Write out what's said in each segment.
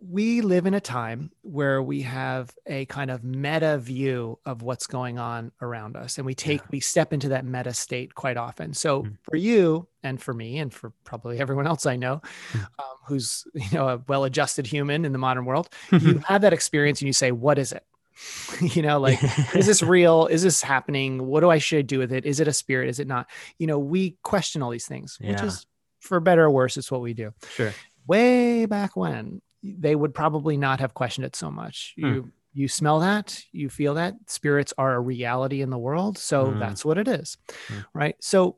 we live in a time where we have a kind of meta view of what's going on around us and we take yeah. we step into that meta state quite often. So mm-hmm. for you and for me and for probably everyone else i know mm-hmm. um, who's you know a well-adjusted human in the modern world you have that experience and you say what is it? You know like is this real? Is this happening? What do i should do with it? Is it a spirit? Is it not? You know we question all these things yeah. which is for better or worse it's what we do. Sure. Way back when they would probably not have questioned it so much. Hmm. You you smell that, you feel that spirits are a reality in the world, so mm. that's what it is. Mm. Right? So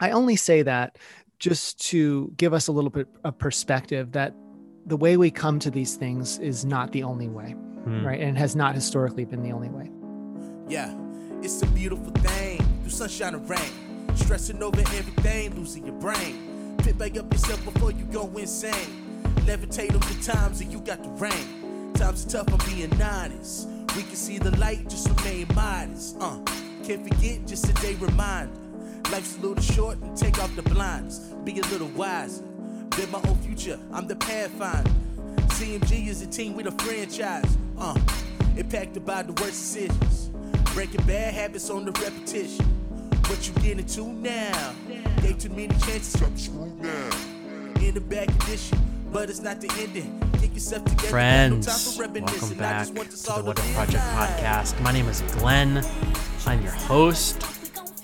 I only say that just to give us a little bit of perspective that the way we come to these things is not the only way, mm. right? And has not historically been the only way. Yeah, it's a beautiful thing. Through sunshine and rain, stressing over everything, losing your brain. Pick back up yourself before you go insane. Levitate the times and you got the rain. Times are tough, I'm being honest. We can see the light, just remain modest. Uh, can't forget, just a day reminder. Life's a little short and take off the blinds. Be a little wiser. Build my own future, I'm the pathfinder. CMG is a team with a franchise. Uh, impacted by the worst decisions. Breaking bad habits on the repetition. What you get into now? Gave too many chances, screwed now. In the back edition but it's not the ending. Together, Friends, welcome back to, to the What If Project podcast. My name is Glenn. I'm your host,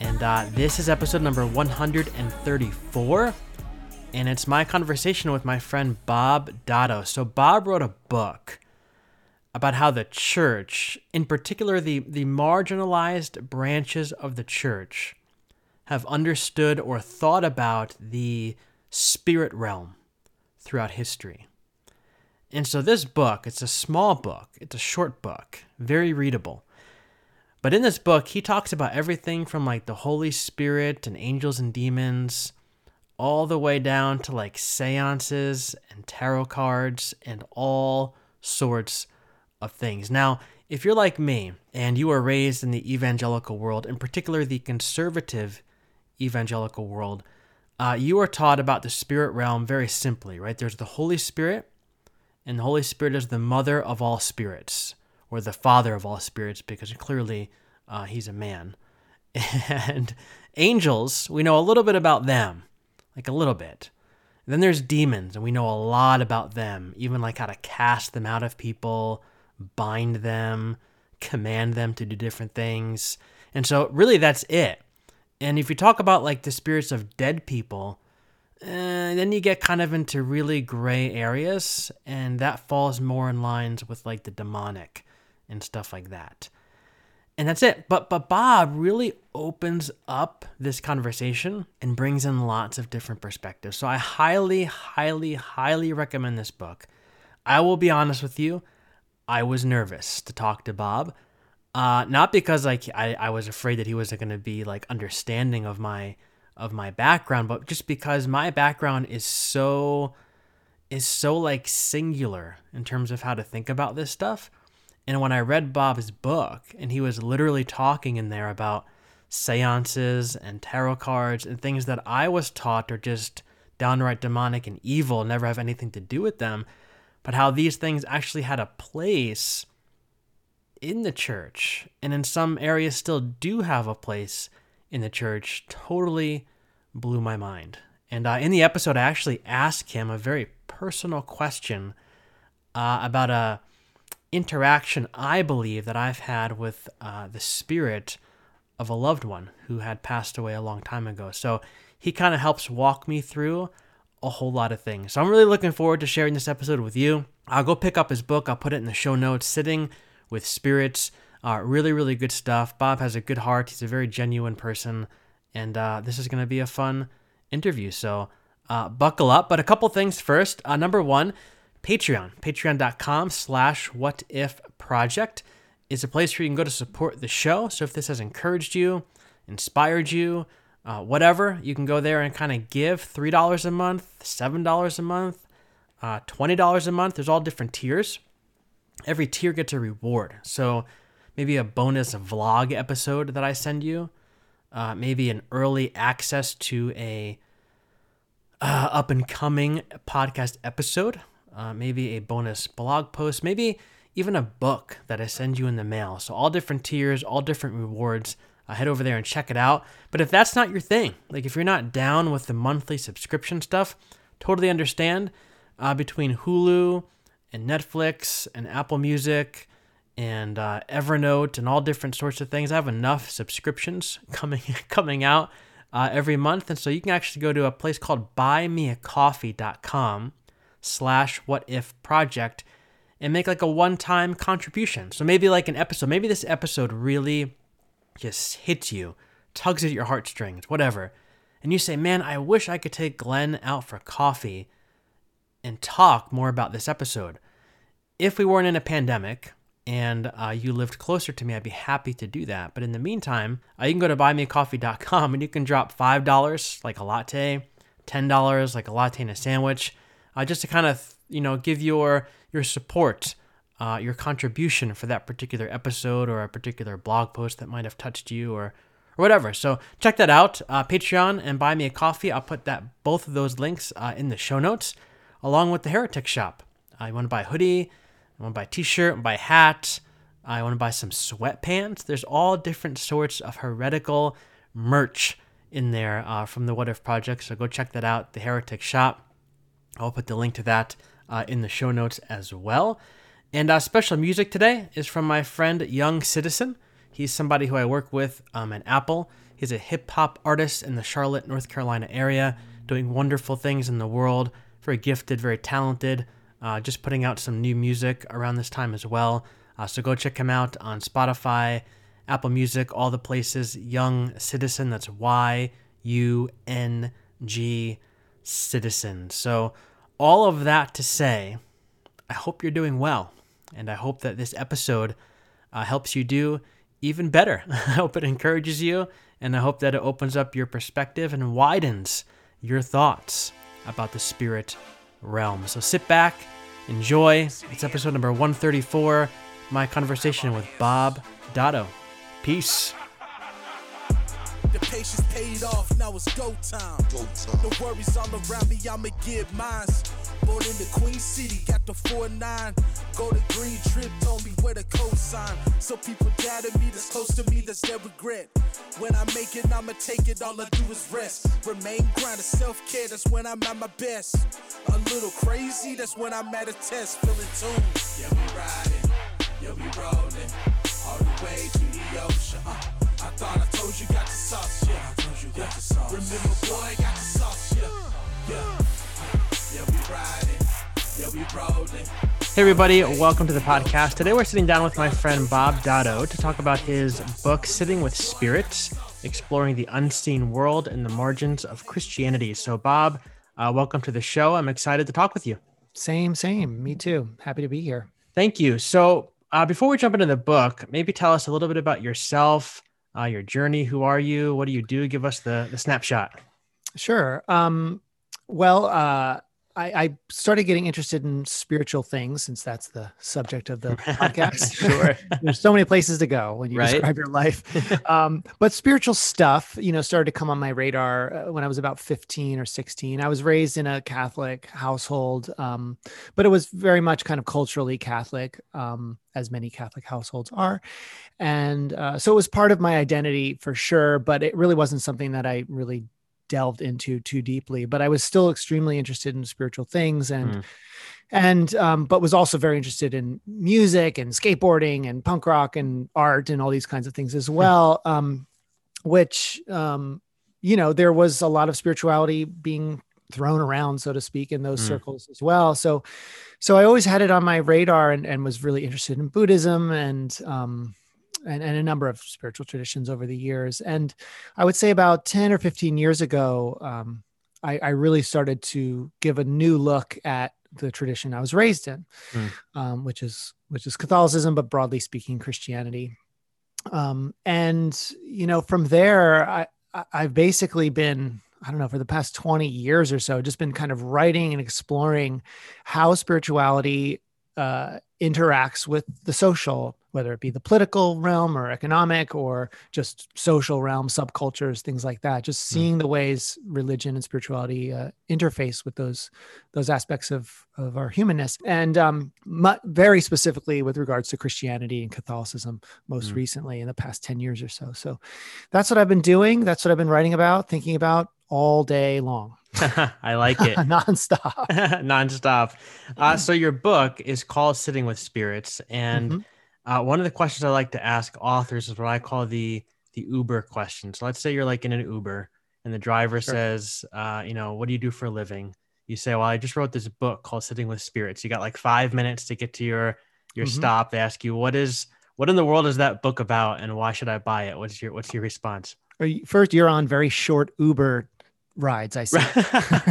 and uh, this is episode number 134. And it's my conversation with my friend Bob Dotto. So, Bob wrote a book about how the church, in particular the, the marginalized branches of the church, have understood or thought about the spirit realm throughout history. And so this book, it's a small book, it's a short book, very readable. But in this book, he talks about everything from like the Holy Spirit and angels and demons, all the way down to like seances and tarot cards and all sorts of things. Now, if you're like me and you were raised in the evangelical world, in particular the conservative evangelical world, uh, you are taught about the spirit realm very simply, right? There's the Holy Spirit, and the Holy Spirit is the mother of all spirits, or the father of all spirits, because clearly uh, he's a man. And angels, we know a little bit about them, like a little bit. And then there's demons, and we know a lot about them, even like how to cast them out of people, bind them, command them to do different things. And so, really, that's it. And if you talk about like the spirits of dead people, uh, then you get kind of into really gray areas, and that falls more in lines with like the demonic and stuff like that. And that's it. But but Bob really opens up this conversation and brings in lots of different perspectives. So I highly, highly, highly recommend this book. I will be honest with you, I was nervous to talk to Bob uh, not because like I, I was afraid that he wasn't going to be like understanding of my of my background, but just because my background is so is so like singular in terms of how to think about this stuff. And when I read Bob's book, and he was literally talking in there about seances and tarot cards and things that I was taught are just downright demonic and evil, never have anything to do with them, but how these things actually had a place in the church and in some areas still do have a place in the church totally blew my mind. And uh, in the episode, I actually asked him a very personal question uh, about a interaction I believe that I've had with uh, the spirit of a loved one who had passed away a long time ago. So he kind of helps walk me through a whole lot of things. So I'm really looking forward to sharing this episode with you. I'll go pick up his book. I'll put it in the show notes. Sitting with spirits. Uh, really, really good stuff. Bob has a good heart. He's a very genuine person. And uh, this is going to be a fun interview. So uh, buckle up. But a couple things first. Uh, number one, Patreon. Patreon.com slash what if project is a place where you can go to support the show. So if this has encouraged you, inspired you, uh, whatever, you can go there and kind of give $3 a month, $7 a month, uh, $20 a month. There's all different tiers every tier gets a reward. So maybe a bonus vlog episode that I send you, uh, maybe an early access to a uh, up and coming podcast episode. uh, maybe a bonus blog post, maybe even a book that I send you in the mail. So, all different tiers, all different rewards. Uh, head over there and check it out. But if that's not your thing, like if you're not down with the monthly subscription stuff, totally understand. Uh, between Hulu and Netflix and Apple Music and uh, Evernote and all different sorts of things, I have enough subscriptions coming coming out uh, every month, and so you can actually go to a place called BuyMeACoffee.com slash What If Project and make like a one-time contribution. So maybe like an episode, maybe this episode really just hits you, tugs at your heartstrings, whatever. And you say, man, I wish I could take Glenn out for coffee and talk more about this episode. If we weren't in a pandemic and uh, you lived closer to me, I'd be happy to do that. But in the meantime, uh, you can go to buymeacoffee.com and you can drop $5 like a latte, $10 like a latte and a sandwich, uh, just to kind of, you know, give your, your support uh, your contribution for that particular episode or a particular blog post that might have touched you or or whatever. So check that out. Uh, Patreon and buy me a coffee. I'll put that both of those links uh, in the show notes, along with the Heretic Shop. I want to buy a hoodie. I want to buy a T-shirt. I want to buy a hat. I want to buy some sweatpants. There's all different sorts of heretical merch in there uh, from the What If Project. So go check that out. The Heretic Shop. I'll put the link to that uh, in the show notes as well. And uh, special music today is from my friend Yung Citizen. He's somebody who I work with um, at Apple. He's a hip hop artist in the Charlotte, North Carolina area, doing wonderful things in the world. Very gifted, very talented. Uh, just putting out some new music around this time as well. Uh, so go check him out on Spotify, Apple Music, all the places. Yung Citizen, that's Y U N G Citizen. So, all of that to say, I hope you're doing well. And I hope that this episode uh, helps you do even better. I hope it encourages you, and I hope that it opens up your perspective and widens your thoughts about the spirit realm. So sit back, enjoy. It's episode number 134, my conversation with Bob Dotto. Peace. The patience paid off, now it's go time. Go time. The worries all around me, I'ma get mine. Born in the Queen City, got the 4-9. Go to Green Trip, told me where the cosign. So people doubted me, that's close to me, that's their regret. When I make it, I'ma take it, all I do is rest. Remain grounded, self-care, that's when I'm at my best. A little crazy, that's when I'm at a test, feeling tuned. Yeah, we riding, yeah, we rolling, all the way to the ocean. Uh, I thought I told you got the sauce, yeah. I told you got the sauce. Remember, boy, got the sauce, yeah, yeah. Hey, everybody, welcome to the podcast. Today, we're sitting down with my friend Bob Dotto to talk about his book, Sitting with Spirits Exploring the Unseen World and the Margins of Christianity. So, Bob, uh, welcome to the show. I'm excited to talk with you. Same, same. Me too. Happy to be here. Thank you. So, uh, before we jump into the book, maybe tell us a little bit about yourself, uh, your journey. Who are you? What do you do? Give us the, the snapshot. Sure. Um, well, uh, I, I, started getting interested in spiritual things since that's the subject of the podcast. sure. There's so many places to go when you right? describe your life. Um, but spiritual stuff, you know, started to come on my radar uh, when I was about 15 or 16. I was raised in a Catholic household, um, but it was very much kind of culturally Catholic, um, as many Catholic households are. And uh, so it was part of my identity for sure, but it really wasn't something that I really delved into too deeply but i was still extremely interested in spiritual things and mm. and um, but was also very interested in music and skateboarding and punk rock and art and all these kinds of things as well um, which um, you know there was a lot of spirituality being thrown around so to speak in those mm. circles as well so so i always had it on my radar and, and was really interested in buddhism and um, and, and a number of spiritual traditions over the years. And I would say about 10 or 15 years ago, um, I, I, really started to give a new look at the tradition I was raised in, mm. um, which is which is Catholicism, but broadly speaking, Christianity. Um, and you know, from there, I I've basically been I don't know for the past 20 years or so, just been kind of writing and exploring how spirituality uh, interacts with the social whether it be the political realm or economic or just social realm, subcultures, things like that. Just hmm. seeing mm. the ways religion and spirituality uh, interface with those those aspects of of our humanness, and um, very specifically with regards to Christianity and Catholicism, most mm. recently in the past ten years or so. So that's what I've been doing. That's what I've been writing about, thinking about all day long. I like it. nonstop. nonstop. Uh, so your book is called Sitting with Spirits, and mm-hmm uh, one of the questions I like to ask authors is what I call the the Uber question. So let's say you're like in an Uber and the driver sure. says, uh, you know, what do you do for a living? You say, well, I just wrote this book called Sitting with Spirits. You got like five minutes to get to your your mm-hmm. stop. They ask you, what is what in the world is that book about, and why should I buy it? What's your what's your response? First, you're on very short Uber rides I see.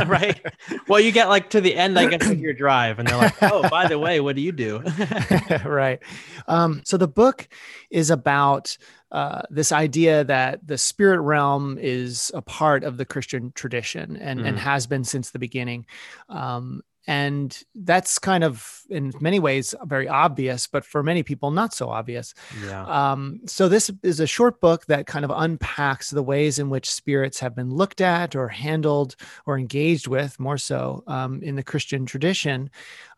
right. Well, you get like to the end, I guess, of your drive, and they're like, "Oh, by the way, what do you do?" right. Um, so the book is about uh, this idea that the spirit realm is a part of the Christian tradition and, mm. and has been since the beginning. Um, and that's kind of in many ways very obvious but for many people not so obvious yeah. um, so this is a short book that kind of unpacks the ways in which spirits have been looked at or handled or engaged with more so um, in the christian tradition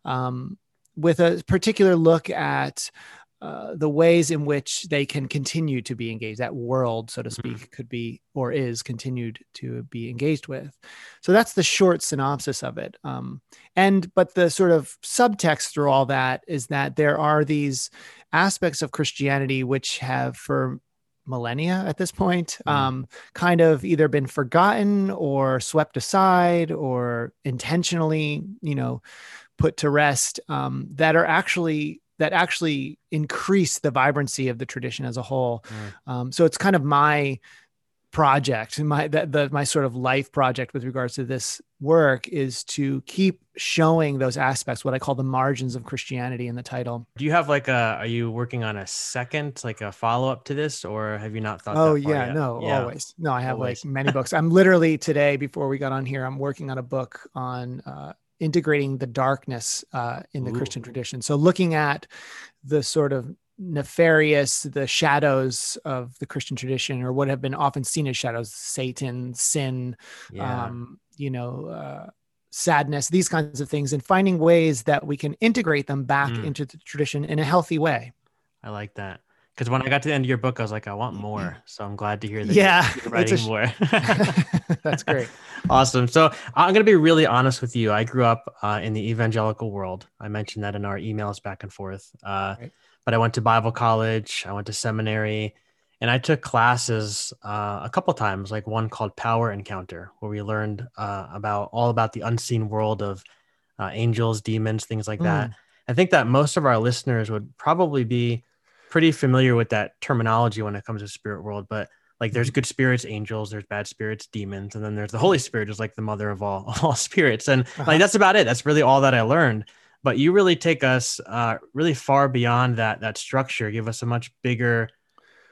um, with a particular look at uh, the ways in which they can continue to be engaged that world so to mm-hmm. speak mm-hmm. could be or is continued to be engaged with so that's the short synopsis of it um, and but the sort of subtext through all that is that there are these aspects of christianity which have for millennia at this point mm-hmm. um, kind of either been forgotten or swept aside or intentionally you know put to rest um, that are actually that actually increase the vibrancy of the tradition as a whole. Mm. Um, so it's kind of my project my that the my sort of life project with regards to this work is to keep showing those aspects what i call the margins of christianity in the title do you have like a are you working on a second like a follow-up to this or have you not thought oh yeah yet? no yeah. always no i have always. like many books i'm literally today before we got on here i'm working on a book on uh, integrating the darkness uh, in the Ooh. Christian tradition. So looking at the sort of nefarious, the shadows of the Christian tradition, or what have been often seen as shadows, Satan, sin, yeah. um, you know, uh, sadness, these kinds of things, and finding ways that we can integrate them back mm. into the tradition in a healthy way. I like that because when I got to the end of your book, I was like, I want more. So I'm glad to hear that. Yeah, you're writing sh- more. That's great. awesome. So I'm going to be really honest with you. I grew up uh, in the evangelical world. I mentioned that in our emails back and forth. Uh, right. But I went to Bible college. I went to seminary, and I took classes uh, a couple times, like one called Power Encounter, where we learned uh, about all about the unseen world of uh, angels, demons, things like mm. that. I think that most of our listeners would probably be pretty familiar with that terminology when it comes to spirit world, but like there's mm-hmm. good spirits, angels, there's bad spirits, demons, and then there's the Holy Spirit is like the mother of all all spirits. And uh-huh. like that's about it. That's really all that I learned. But you really take us uh, really far beyond that that structure, give us a much bigger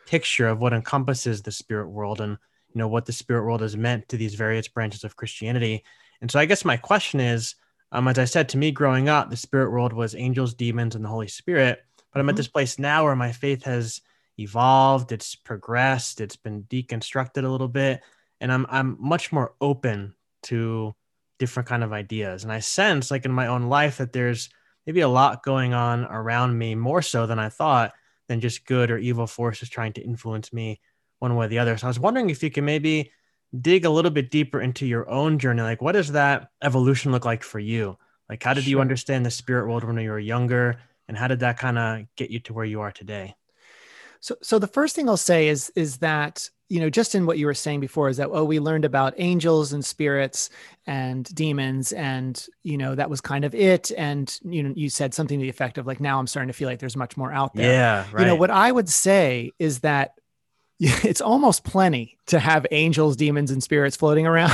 picture of what encompasses the spirit world and you know what the spirit world has meant to these various branches of Christianity. And so I guess my question is, um, as I said to me growing up, the spirit world was angels, demons, and the Holy Spirit. But I'm mm-hmm. at this place now where my faith has evolved, it's progressed, it's been deconstructed a little bit, and I'm I'm much more open to different kind of ideas. And I sense like in my own life that there's maybe a lot going on around me more so than I thought than just good or evil forces trying to influence me one way or the other. So I was wondering if you could maybe dig a little bit deeper into your own journey. Like, what does that evolution look like for you? Like, how did sure. you understand the spirit world when you were younger? And how did that kind of get you to where you are today? So so the first thing i'll say is is that you know just in what you were saying before is that oh we learned about angels and spirits and demons and you know that was kind of it. And you know you said something to the effect of like now i'm starting to feel like there's much more out there. Yeah right. you know what i would say is that it's almost plenty to have angels demons and spirits floating around.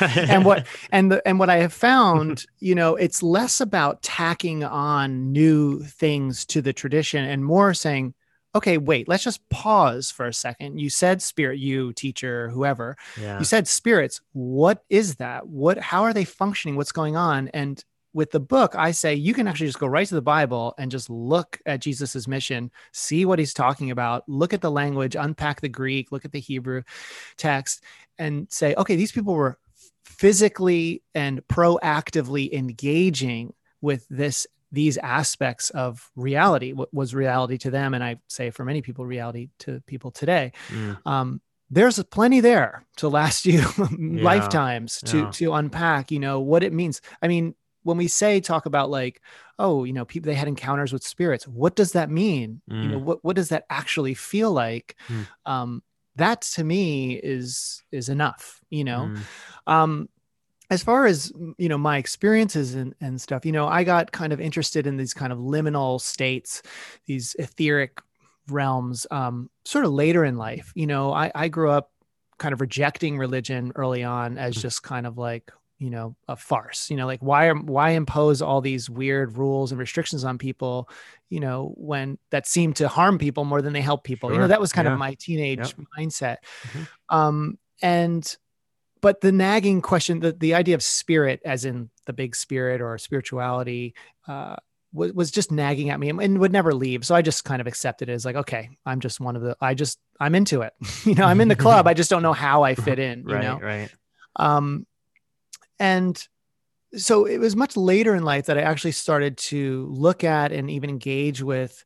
And what and the and what i have found you know it's less about tacking on new things to the tradition and more saying okay wait let's just pause for a second. You said spirit you teacher whoever. Yeah. you said spirits. What is that? What how are they functioning? What's going on? And with the book, I say you can actually just go right to the Bible and just look at Jesus's mission, see what he's talking about, look at the language, unpack the Greek, look at the Hebrew text, and say, okay, these people were physically and proactively engaging with this these aspects of reality what was reality to them and i say for many people reality to people today mm. um, there's plenty there to last you yeah. lifetimes to yeah. to unpack you know what it means i mean when we say talk about like oh you know people they had encounters with spirits what does that mean mm. you know mm. what what does that actually feel like mm. um that to me is is enough you know mm. um as far as you know my experiences and, and stuff you know i got kind of interested in these kind of liminal states these etheric realms um, sort of later in life you know I, I grew up kind of rejecting religion early on as mm. just kind of like you know a farce you know like why why impose all these weird rules and restrictions on people you know when that seem to harm people more than they help people sure. you know that was kind yeah. of my teenage yep. mindset mm-hmm. um and but the nagging question, the, the idea of spirit, as in the big spirit or spirituality, uh, was, was just nagging at me and would never leave. So I just kind of accepted it as like, okay, I'm just one of the, I just, I'm into it. you know, I'm in the club. I just don't know how I fit in, you right, know? Right. Um, and so it was much later in life that I actually started to look at and even engage with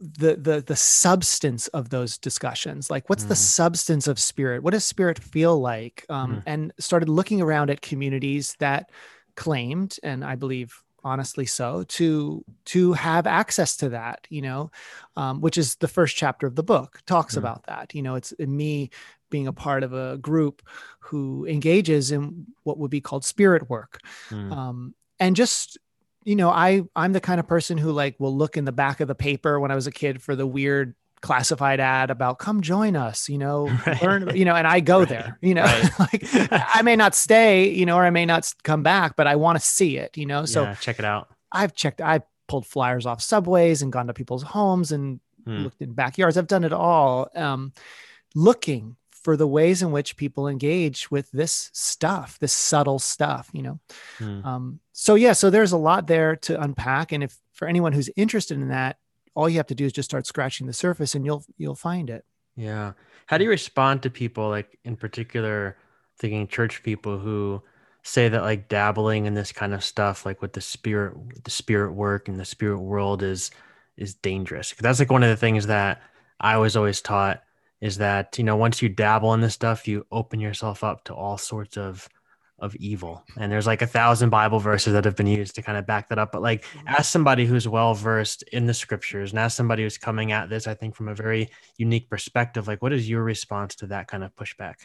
the the the substance of those discussions like what's mm. the substance of spirit what does spirit feel like um, mm. and started looking around at communities that claimed and i believe honestly so to to have access to that you know um, which is the first chapter of the book talks mm. about that you know it's me being a part of a group who engages in what would be called spirit work mm. um, and just you know, I I'm the kind of person who like will look in the back of the paper when I was a kid for the weird classified ad about come join us, you know, right. learn, you know, and I go right. there, you know, right. like I may not stay, you know, or I may not come back, but I want to see it, you know. So yeah, check it out. I've checked, I've pulled flyers off subways and gone to people's homes and hmm. looked in backyards. I've done it all. Um, looking for the ways in which people engage with this stuff, this subtle stuff, you know. Mm. Um, so yeah, so there's a lot there to unpack, and if for anyone who's interested in that, all you have to do is just start scratching the surface, and you'll you'll find it. Yeah. How do you respond to people, like in particular, thinking church people who say that like dabbling in this kind of stuff, like with the spirit, the spirit work and the spirit world, is is dangerous? Because That's like one of the things that I was always taught is that you know once you dabble in this stuff you open yourself up to all sorts of of evil and there's like a thousand bible verses that have been used to kind of back that up but like mm-hmm. somebody who's well versed in the scriptures and ask somebody who's coming at this i think from a very unique perspective like what is your response to that kind of pushback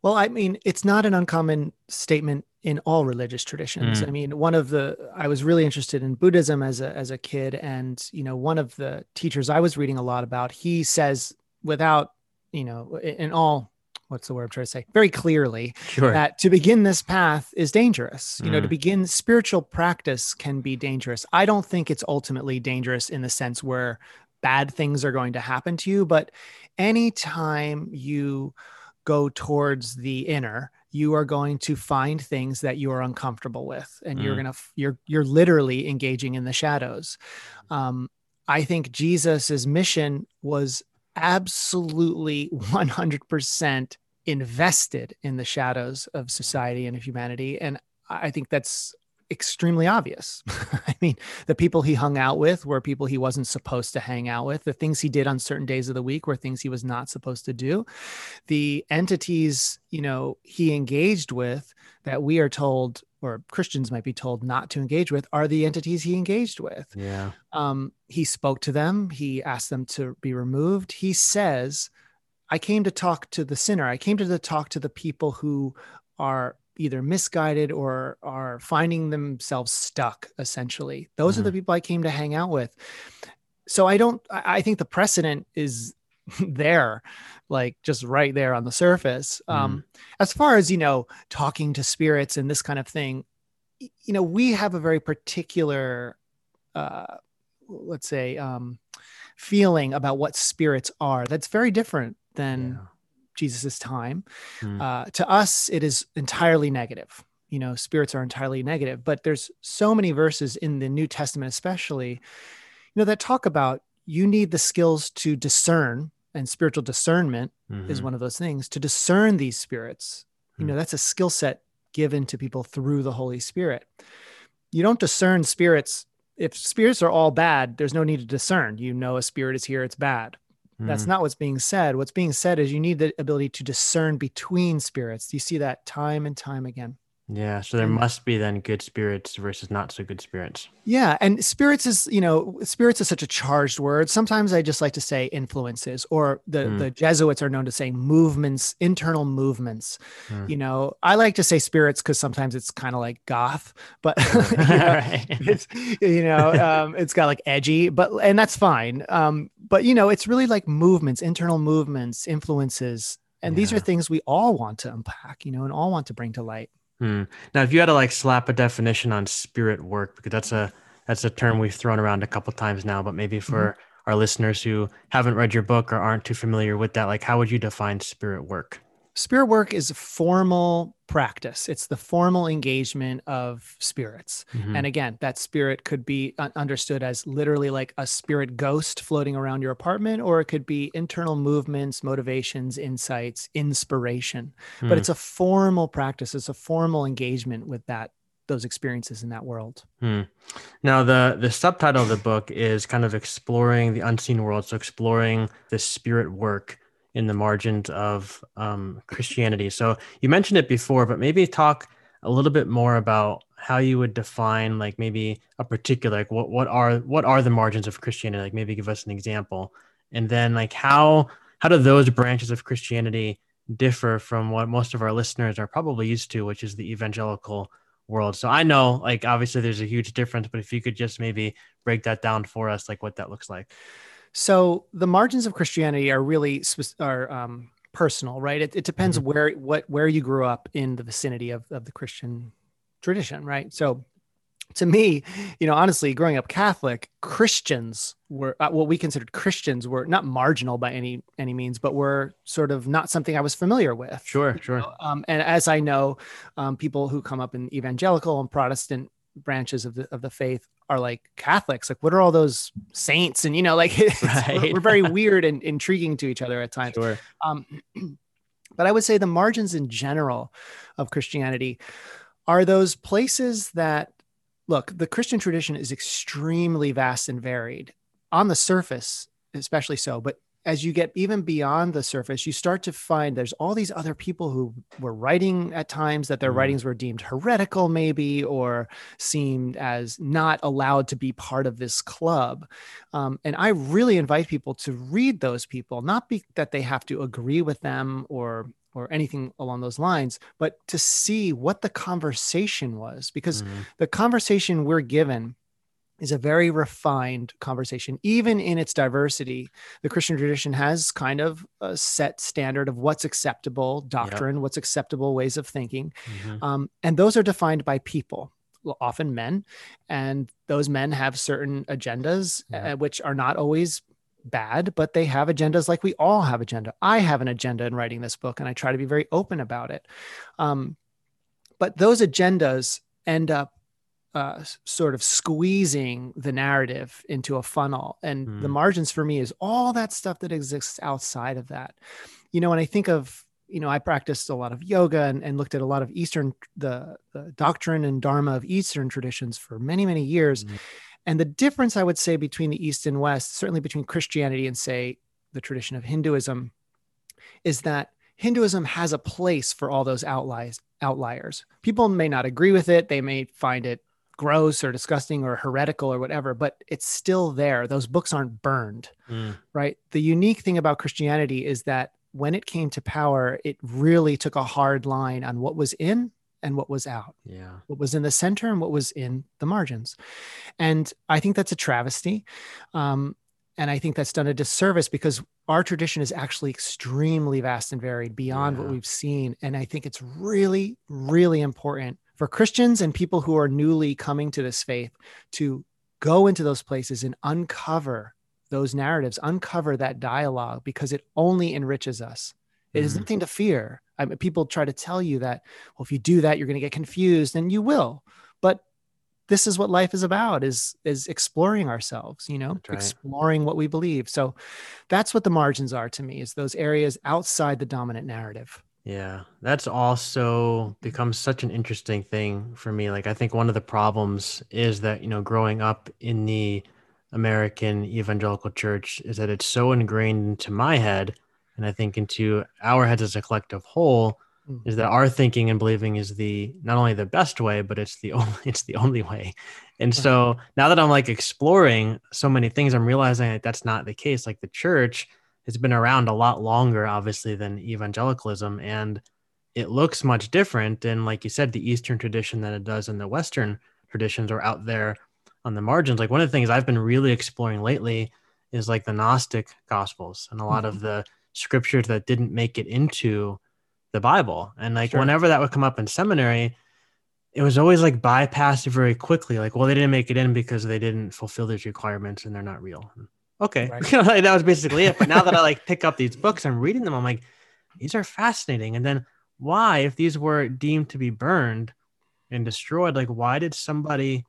well i mean it's not an uncommon statement in all religious traditions. Mm. I mean, one of the I was really interested in Buddhism as a as a kid, and you know, one of the teachers I was reading a lot about, he says without, you know, in all what's the word I'm trying to say very clearly sure. that to begin this path is dangerous. You mm. know, to mm. begin spiritual practice can be dangerous. I don't think it's ultimately dangerous in the sense where bad things are going to happen to you, but anytime you go towards the inner, you are going to find things that you are uncomfortable with and mm. you're to you're you're literally engaging in the shadows. Um, I think Jesus's mission was absolutely 100% invested in the shadows of society and of humanity. And I think that's extremely obvious. I mean, the people he hung out with were people he wasn't supposed to hang out with. The things he did on certain days of the week were things he was not supposed to do. The entities, you know, he engaged with that we are told or Christians might be told not to engage with are the entities he engaged with. Yeah. Um, he spoke to them. He asked them to be removed. He says, I came to talk to the sinner. I came to the talk to the people who are either misguided or are finding themselves stuck essentially those mm-hmm. are the mm-hmm. people i came to hang out with so i don't i think the precedent is there like just right there on the surface mm. um as far as you know talking to spirits and this kind of thing you know we have a very particular uh let's say um feeling about what spirits are that's very different than yeah. Jesus's time. Mm. Uh, to us, it is entirely negative. you know spirits are entirely negative but there's so many verses in the new testament especially you know that talk about you need the skills to discern and spiritual discernment mm-hmm. is one of those things to discern these spirits mm-hmm. you know that's a skill set given to people through the holy spirit you don't discern spirits if spirits are all bad there's no need to discern you know a spirit is here it's bad. That's hmm. not what's being said. What's being said is you need the ability to discern between spirits. You see that time and time again yeah, so there must be then good spirits versus not so good spirits. Yeah, and spirits is, you know, spirits is such a charged word. Sometimes I just like to say influences or the mm. the Jesuits are known to say movements, internal movements. Mm. You know, I like to say spirits cuz sometimes it's kind of like goth, but you know, it's you know, um, it's got like edgy, but and that's fine. Um, but you know, it's really like movements, internal movements, influences. And yeah. these are things we all want to unpack, you know, and all want to bring to light. Hmm. Now, if you had to like slap a definition on spirit work, because that's a that's a term we've thrown around a couple times now, but maybe for mm-hmm. our listeners who haven't read your book or aren't too familiar with that, like how would you define spirit work? Spirit work is formal practice. It's the formal engagement of spirits. Mm-hmm. And again, that spirit could be understood as literally like a spirit ghost floating around your apartment, or it could be internal movements, motivations, insights, inspiration. Mm. But it's a formal practice. It's a formal engagement with that those experiences in that world. Hmm. Now, the the subtitle of the book is kind of exploring the unseen world, so exploring the spirit work in the margins of um, Christianity. So you mentioned it before, but maybe talk a little bit more about how you would define like maybe a particular like what what are what are the margins of Christianity? Like maybe give us an example, and then like how how do those branches of Christianity differ from what most of our listeners are probably used to, which is the evangelical world. So I know like obviously there's a huge difference, but if you could just maybe break that down for us, like what that looks like. So the margins of Christianity are really are um, personal, right? It, it depends mm-hmm. where what where you grew up in the vicinity of, of the Christian tradition, right? So to me, you know, honestly, growing up Catholic, Christians were uh, what we considered Christians were not marginal by any any means, but were sort of not something I was familiar with. Sure, sure. Know? Um, and as I know, um, people who come up in evangelical and Protestant branches of the of the faith are like Catholics. Like, what are all those saints? And you know, like right. we're, we're, very weird and intriguing to each other at times. Sure. Um, but I would say the margins in general of Christianity are those places that look. The Christian tradition is extremely vast and varied on the surface, especially so. But as you get even beyond the surface, you start to find there's all these other people who were writing at times that their mm. writings were deemed heretical, maybe, or seemed as not allowed to be part of this club. Um, and I really invite people to read those people, not be that they have to agree with them or or anything along those lines, but to see what the conversation was, because mm. the conversation we're given is a very refined conversation. Even in its diversity, the Christian tradition has kind of a set standard of what's acceptable doctrine, yep. what's acceptable ways of thinking. Mm-hmm. Um, and those are defined by people, often men. And those men have certain agendas, uh, which are not always bad, but they have agendas like we all have agenda. I have an agenda in writing this book, and I try to be very open about it. Um, but those agendas end up uh, sort of squeezing the narrative into a funnel. And mm. the margins for me is all that stuff that exists outside of that. You know, when I think of, you know, I practiced a lot of yoga and, and looked at a lot of Eastern, the, the, doctrine and dharma of Eastern traditions for many, many years. Mm. And the difference I would say between the East and West, certainly between Christianity and, say, the tradition of Hinduism, is that Hinduism has a place for all those outliers. Outliers. People may not agree with it. They may find it gross or disgusting or heretical or whatever, but it's still there. Those books aren't burned, mm. right? The unique thing about Christianity is that when it came to power, it really took a hard line on what was in and what was out. Yeah. What was in the center and what was in the margins. And I think that's a travesty. Um, and I think that's done a disservice because our tradition is actually extremely vast and varied beyond yeah. what we've seen. And I think it's really, really important for Christians and people who are newly coming to this faith to go into those places and uncover those narratives, uncover that dialogue because it only enriches us. It is Mhm. nothing to fear. I mean, people try to tell you that, well, if you do that, you're going to get confused, and you will. But this is what life is about: is is exploring ourselves. You know, right. exploring what we believe. So that's what the margins are to me: is those areas outside the dominant narrative. Yeah, that's also becomes such an interesting thing for me. Like, I think one of the problems is that, you know, growing up in the American evangelical church is that it's so ingrained into my head, and I think into our heads as a collective whole, Mm. is that our thinking and believing is the not only the best way, but it's the only it's the only way. And so now that I'm like exploring so many things, I'm realizing that that's not the case. Like the church has been around a lot longer, obviously, than evangelicalism, and it looks much different. And like you said, the Eastern tradition than it does in the Western traditions or out there on the margins. Like one of the things I've been really exploring lately is like the Gnostic Gospels and a lot of mm-hmm. the scriptures that didn't make it into the Bible. And like Sure. whenever that would come up in seminary, it was always like bypassed very quickly. Like, well, they didn't make it in because they didn't fulfill these requirements and they're not real. Okay. Right. That was basically it. But now that I like pick up these books, I'm reading them, I'm like, these are fascinating. And then why, if these were deemed to be burned and destroyed, like why did somebody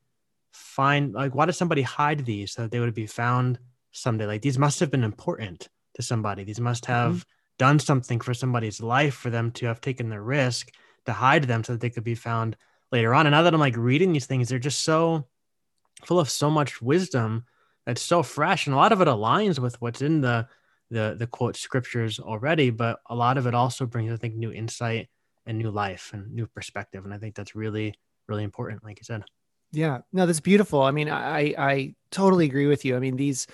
find like why did somebody hide these so that they would be found someday? Like these must have been important to somebody. These must mm-hmm. have done something for somebody's life for them to have taken the risk to hide them so that they could be found later on. And now that I'm like reading these things, they're just so full of so much wisdom that's so fresh. And a lot of it aligns with what's in the the the quote scriptures already, but a lot of it also brings, I think, new insight and new life and new perspective. And I think that's really, really important, like you said. Yeah, no, that's beautiful. I mean, I I totally agree with you. I mean, these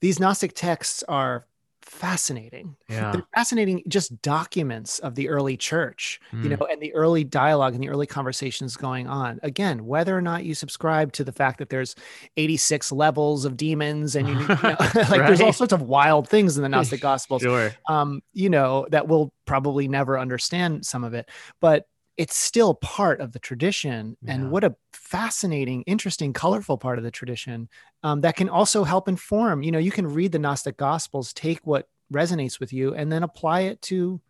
these Gnostic texts are fascinating. Yeah. They're fascinating just documents of the early church, you Mm. know, and the early dialogue and the early conversations going on. Again, whether or not you subscribe to the fact that there's 86 levels of demons and you, you know, like there's all sorts of wild things in the Gnostic Gospels Sure. um, you know, that we'll probably never understand some of it, but it's still part of the tradition. Yeah. And what a fascinating, interesting, colorful part of the tradition um, that can also help inform. You know, you can read the Gnostic Gospels, take what resonates with you, and then apply it to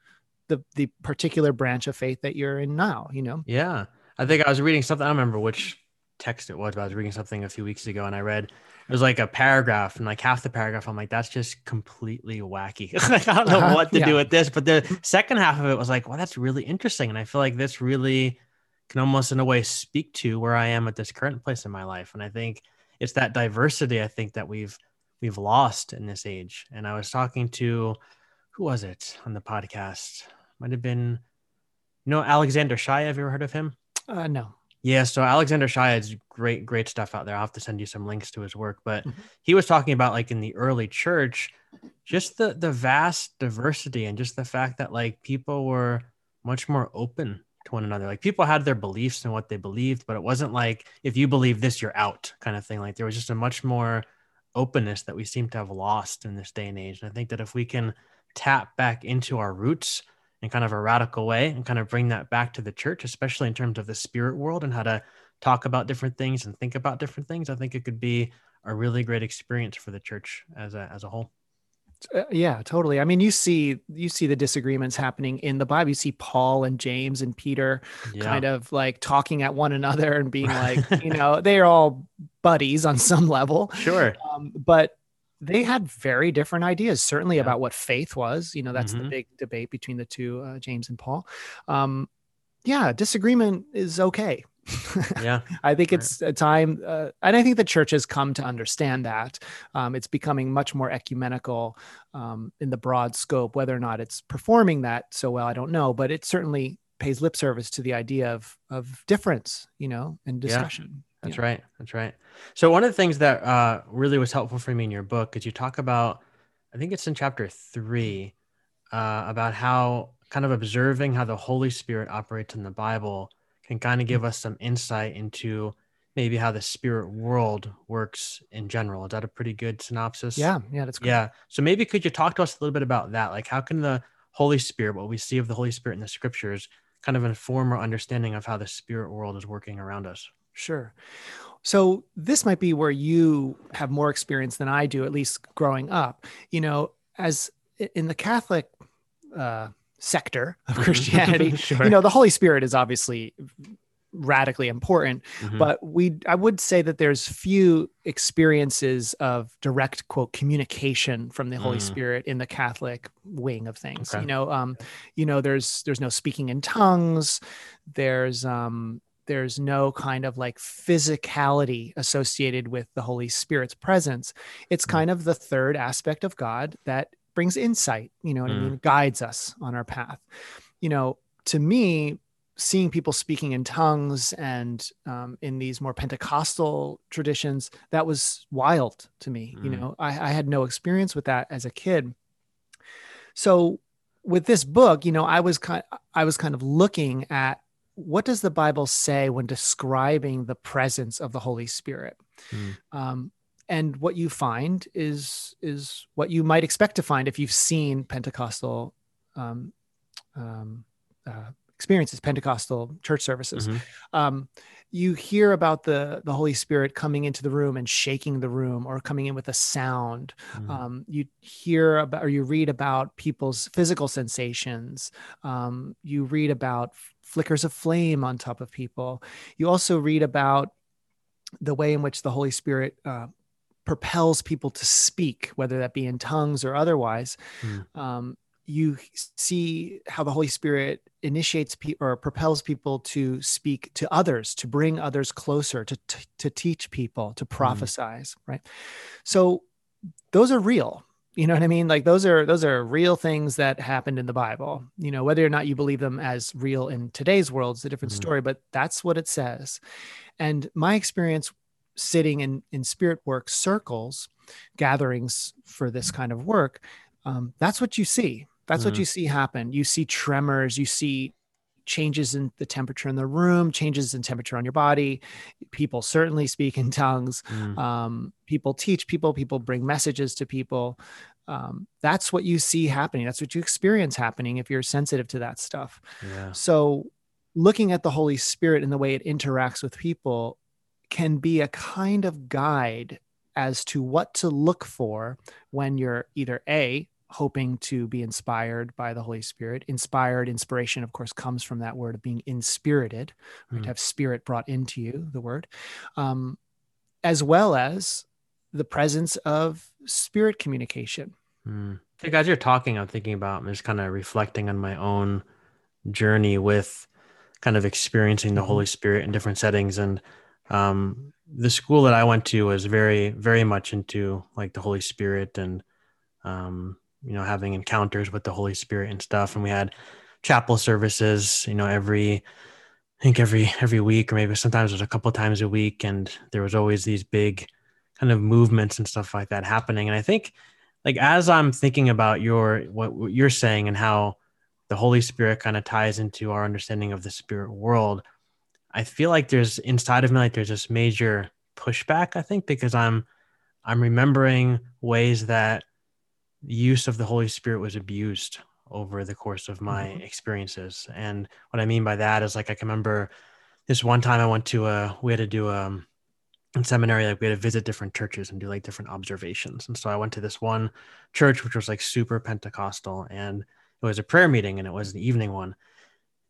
the the particular branch of faith that you're in now. You know, Yeah. I think I was reading something. I don't remember which text it was, but I was reading something a few weeks ago and I read it was like a paragraph and like half the paragraph, I'm like, that's just completely wacky. like, I don't know Uh-huh. what to Yeah. do with this. But the second half of it was like, well, that's really interesting. And I feel like this really can almost in a way speak to where I am at this current place in my life. And I think it's that diversity I think that we've we've lost in this age. And I was talking to who was it on the podcast? Might have been you know Alexander Shaia. Have you ever heard of him? uh, no, Yeah, so Alexander Shaia has great, great stuff out there. I'll have to send you some links to his work. But Mhm. he was talking about like in the early church, just the the vast diversity and just the fact that like people were much more open to one another. Like people had their beliefs and what they believed, but it wasn't like if you believe this, you're out kind of thing. Like there was just a much more openness that we seem to have lost in this day and age. And I think that if we can tap back into our roots in kind of a radical way and kind of bring that back to the church, especially in terms of the spirit world and how to talk about different things and think about different things, I think it could be a really great experience for the church as a as a whole. Uh, yeah, totally. I mean, you see, you see the disagreements happening in the Bible. You see Paul and James and Peter Yeah. kind of like talking at one another and being like, you know, they're all buddies on some level, Sure. um, but they had very different ideas, certainly Yeah. about what faith was. You know, that's the Mhm. big debate between the two, uh, James and Paul. Um, yeah, disagreement is okay. Yeah. I think Right. it's a time, uh, and I think the church has come to understand that. Um, it's becoming much more ecumenical um, in the broad scope. Whether or not it's performing that so well, I don't know, but it certainly pays lip service to the idea of of difference, you know, and Yeah. That's Yeah. right. That's right. So one of the things that uh, really was helpful for me in your book is you talk about, I think it's in chapter three, uh, about how kind of observing how the Holy Spirit operates in the Bible can kind of give us some insight into maybe how the spirit world works in general. Is that a pretty good synopsis? Yeah, yeah, that's great. Yeah. So maybe could you talk to us a little bit about that? Like, how can the Holy Spirit, what we see of the Holy Spirit in the scriptures, kind of inform our understanding of how the spirit world is working around us? Sure. So this might be where you have more experience than I do, at least growing up. You know, as in the Catholic uh, sector of Christianity. sure. You know, the Holy Spirit is obviously radically important mm-hmm. but we i would say that there's few experiences of direct quote communication from the holy mm. spirit in the catholic wing of things okay. you know um you know there's there's no speaking in tongues there's um there's no kind of like physicality associated with the holy spirit's presence it's mm. kind of the third aspect of god that brings insight you know what mm. i mean guides us on our path you know to me seeing people speaking in tongues and um, in these more Pentecostal traditions, that was wild to me. Mm. You know, I, I, had no experience with that as a kid. So with this book, you know, I was kind I was kind of looking at what does the Bible say when describing the presence of the Holy Spirit. Mm. Um, and what you find is is what you might expect to find if you've seen Pentecostal um, um, uh, experiences, Pentecostal church services. Mm-hmm. Um, you hear about the the Holy Spirit coming into the room and shaking the room, or coming in with a sound. Mm-hmm. Um, you hear about, or you read about people's physical sensations. Um, you read about flickers of flame on top of people. You also read about the way in which the Holy Spirit uh, propels people to speak, whether that be in tongues or otherwise. Mm. Um, you see how the Holy Spirit initiates people or propels people to speak to others, to bring others closer, to, to, to teach people, to mm-hmm. prophesize, mm. right? So those are real. You know what I mean? Like those are those are real things that happened in the Bible. You know, whether or not you believe them as real in today's world is a different mm. story, but that's what it says. And my experience sitting in in spirit work circles, gatherings for this kind of work, um, that's what you see that's mm-hmm. what you see happen. You see tremors, you see changes in the temperature in the room, changes in temperature on your body. People certainly speak in tongues. Mm. Um, people teach people, people bring messages to people. Um, that's what you see happening. That's what you experience happening if you're sensitive to that stuff. Yeah. So, looking at the Holy Spirit and the way it interacts with people can be a kind of guide as to what to look for when you're either A, hoping to be inspired by the Holy Spirit. Inspired, inspiration, of course, comes from that word of being inspirited, right? Mm. To have spirit brought into you, the word, um, as well as the presence of spirit communication. Mm. I think as you're talking, I'm thinking about, I'm just kind of reflecting on my own journey with kind of experiencing the mm-hmm. Holy Spirit in different settings. And um, the school that I went to was very, very much into like the Holy Spirit and um, you know, having encounters with the Holy Spirit and stuff. And we had chapel services, you know, every, I think every, every week, or maybe sometimes it was a couple times a week. And there was always these big kind of movements and stuff like that happening. And I think like, as I'm thinking about your, what, what you're saying and how the Holy Spirit kind of ties into our understanding of the spirit world, I feel like there's inside of me, like there's this major pushback, I think, because I'm, I'm remembering ways that use of the Holy Spirit was abused over the course of my mm-hmm. experiences. And what I mean by that is like I can remember this one time I went to a we had to do a um, in seminary like we had to visit different churches and do like different observations. And so I went to this one church which was like super Pentecostal and it was a prayer meeting and it was the evening one.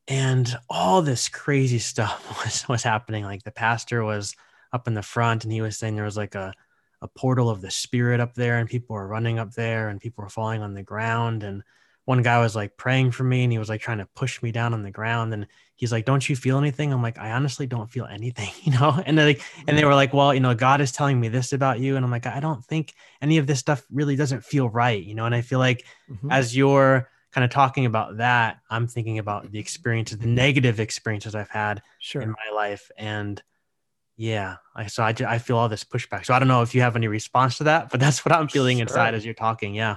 And all this crazy stuff was was happening. Like the pastor was up in the front and he was saying there was like a a portal of the spirit up there and people were running up there and people were falling on the ground and one guy was like praying for me and he was like trying to push me down on the ground and he's like don't you feel anything? I'm like i honestly don't feel anything you know? And they like and they were like well you know god is telling me this about you and i'm like i don't think any of this stuff really doesn't feel right you know? And i feel like mm-hmm. as you're kind of talking about that i'm thinking about the experiences the negative experiences i've had sure. in my life and yeah I, so I, I feel all this pushback so i don't know if you have any response to that but that's what i'm feeling sure. inside as you're talking yeah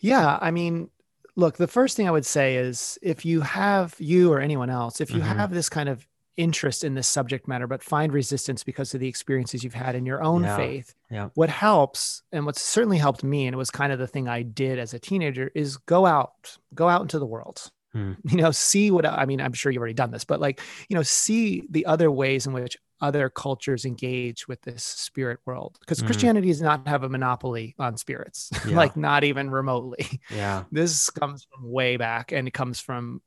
yeah i mean look the first thing i would say is if you have you or anyone else if you mm-hmm. have this kind of interest in this subject matter but find resistance because of the experiences you've had in your own yeah. faith yeah. what helps and what's certainly helped me and it was kind of the thing i did as a teenager is go out go out into the world Hmm. You know, see what I mean. I'm sure you've already done this, but like, you know, see the other ways in which other cultures engage with this spirit world because Mhm. christianity does not have a monopoly on spirits Yeah. like not even remotely Yeah. this comes from way back and it comes from